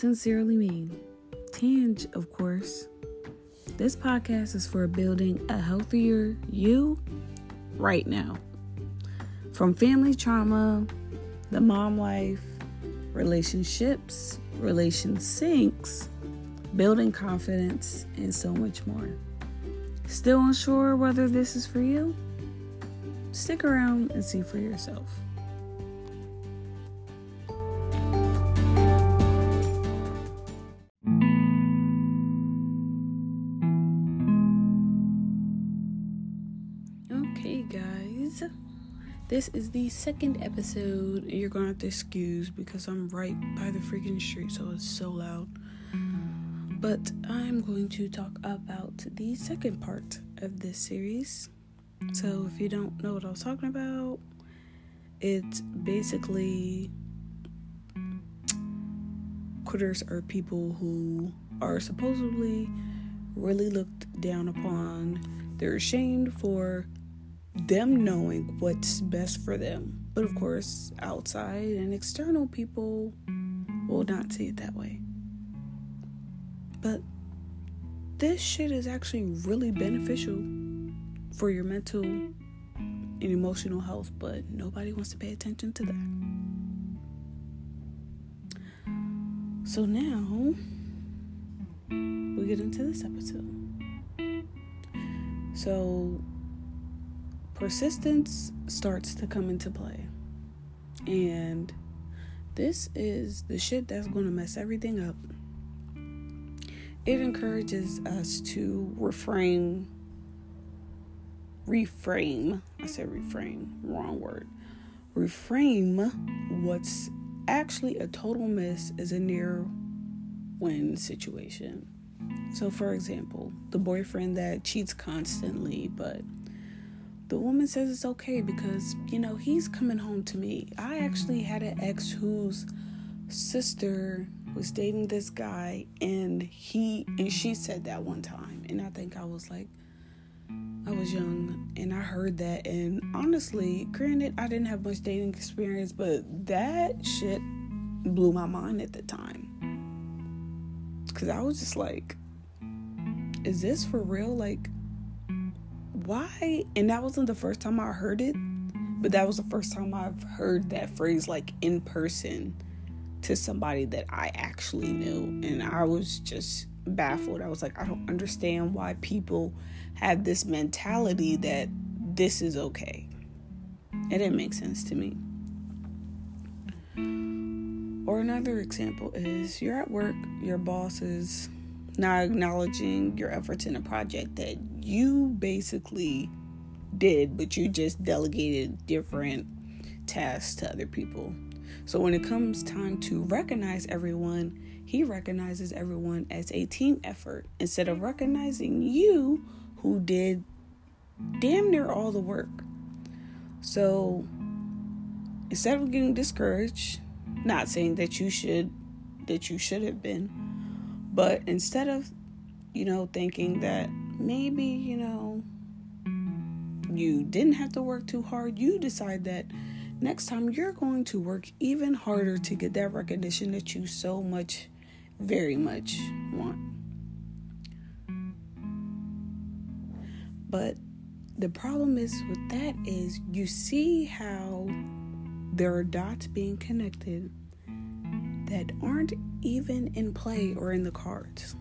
sincerely mean. Tanj, of course. This podcast is for building a healthier you right now. From family trauma, the mom life, relationships, relation sinks, building confidence, and so much more. Still unsure whether this is for you? Stick around and see for yourself. This is the second episode. You're gonna have to excuse because I'm right by the freaking street, so it's so loud. But I'm going to talk about the second part of this series. So, if you don't know what I was talking about, it's basically quitters are people who are supposedly really looked down upon. They're ashamed for them knowing what's best for them. But of course, outside and external people will not see it that way. But this shit is actually really beneficial for your mental and emotional health, but nobody wants to pay attention to that. So now we get into this episode. So persistence starts to come into play. And this is the shit that's going to mess everything up. It encourages us to reframe, reframe, I said reframe, wrong word, reframe what's actually a total miss is a near win situation. So, for example, the boyfriend that cheats constantly, but the woman says it's okay because, you know, he's coming home to me. I actually had an ex whose sister was dating this guy and he and she said that one time and I think I was like I was young and I heard that and honestly, granted I didn't have much dating experience, but that shit blew my mind at the time. Cuz I was just like is this for real like why? And that wasn't the first time I heard it, but that was the first time I've heard that phrase like in person to somebody that I actually knew. And I was just baffled. I was like, I don't understand why people have this mentality that this is okay. It didn't make sense to me. Or another example is you're at work, your boss is not acknowledging your efforts in a project that you basically did, but you just delegated different tasks to other people. So when it comes time to recognize everyone, he recognizes everyone as a team effort instead of recognizing you who did damn near all the work. So instead of getting discouraged, not saying that you should that you should have been, but instead of you know thinking that maybe, you know, you didn't have to work too hard, you decide that next time you're going to work even harder to get that recognition that you so much, very much want. But the problem is with that is you see how there are dots being connected that aren't even in play or in the cards.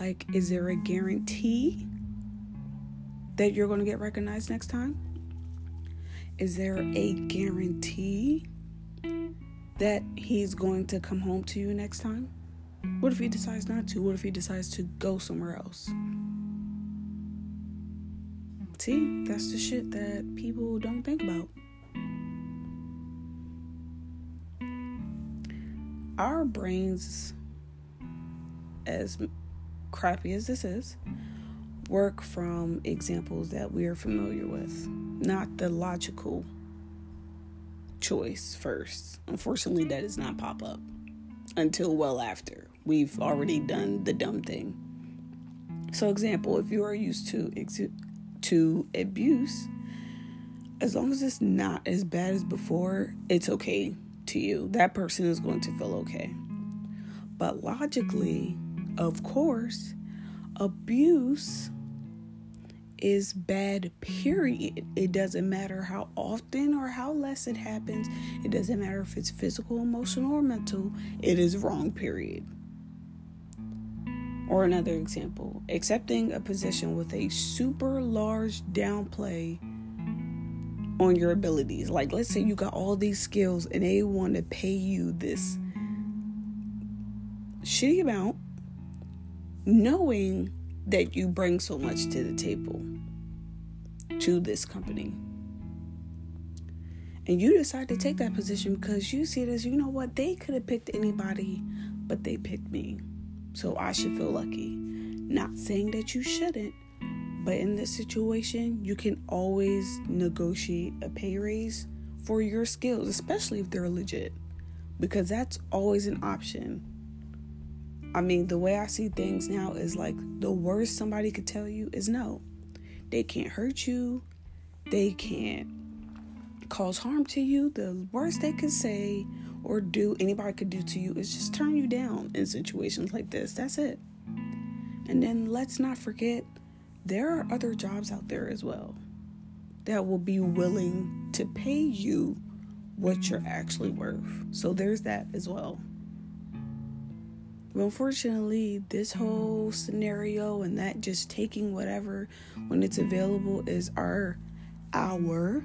Like, is there a guarantee that you're going to get recognized next time? Is there a guarantee that he's going to come home to you next time? What if he decides not to? What if he decides to go somewhere else? See, that's the shit that people don't think about. Our brains, as crappy as this is, work from examples that we are familiar with, not the logical choice first. Unfortunately, that does not pop up until well after we've already done the dumb thing. So, example, if you are used to to abuse, as long as it's not as bad as before, it's okay to you. That person is going to feel okay. But logically, of course, abuse is bad, period. It doesn't matter how often or how less it happens, it doesn't matter if it's physical, emotional, or mental, it is wrong, period. Or another example, accepting a position with a super large downplay on your abilities. Like, let's say you got all these skills and they want to pay you this shitty amount, knowing that you bring so much to the table to this company. And you decide to take that position because you see it as, you know what, they could have picked anybody, but they picked me. So I should feel lucky. Not saying that you shouldn't, but in this situation, you can always negotiate a pay raise for your skills, especially if they're legit, because that's always an option. I mean, the way I see things now is like the worst somebody could tell you is no. They can't hurt you. They can't cause harm to you. The worst they could say or do, anybody could do to you, is just turn you down in situations like this. That's it. And then let's not forget there are other jobs out there as well that will be willing to pay you what you're actually worth. So there's that as well. But unfortunately, this whole scenario and that just taking whatever when it's available is our our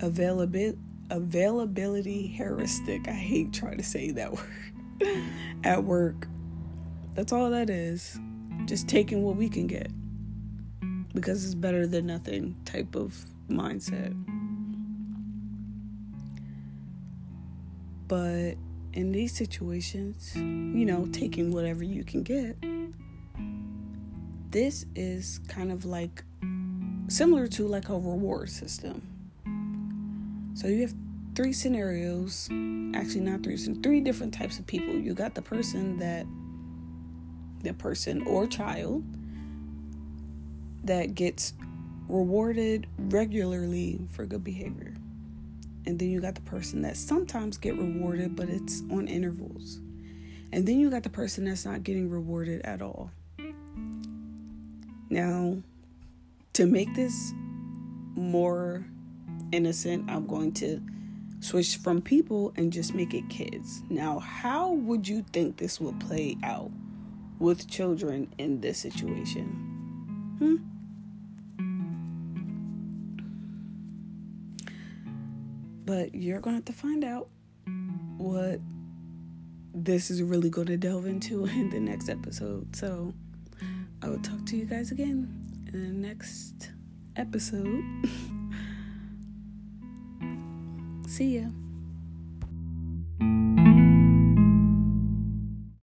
availability availability heuristic. I hate trying to say that word at work. That's all that is. Just taking what we can get because it's better than nothing type of mindset. But in these situations, you know, taking whatever you can get, this is kind of like similar to like a reward system. So you have three scenarios, actually not three, three different types of people. You got the person that the person or child that gets rewarded regularly for good behavior and then you got the person that sometimes get rewarded but it's on intervals. And then you got the person that's not getting rewarded at all. Now to make this more innocent i'm going to switch from people and just make it kids. Now how would you think this will play out with children in this situation? Hmm But you're going to have to find out what this is really going to delve into in the next episode. So I will talk to you guys again in the next episode. See ya.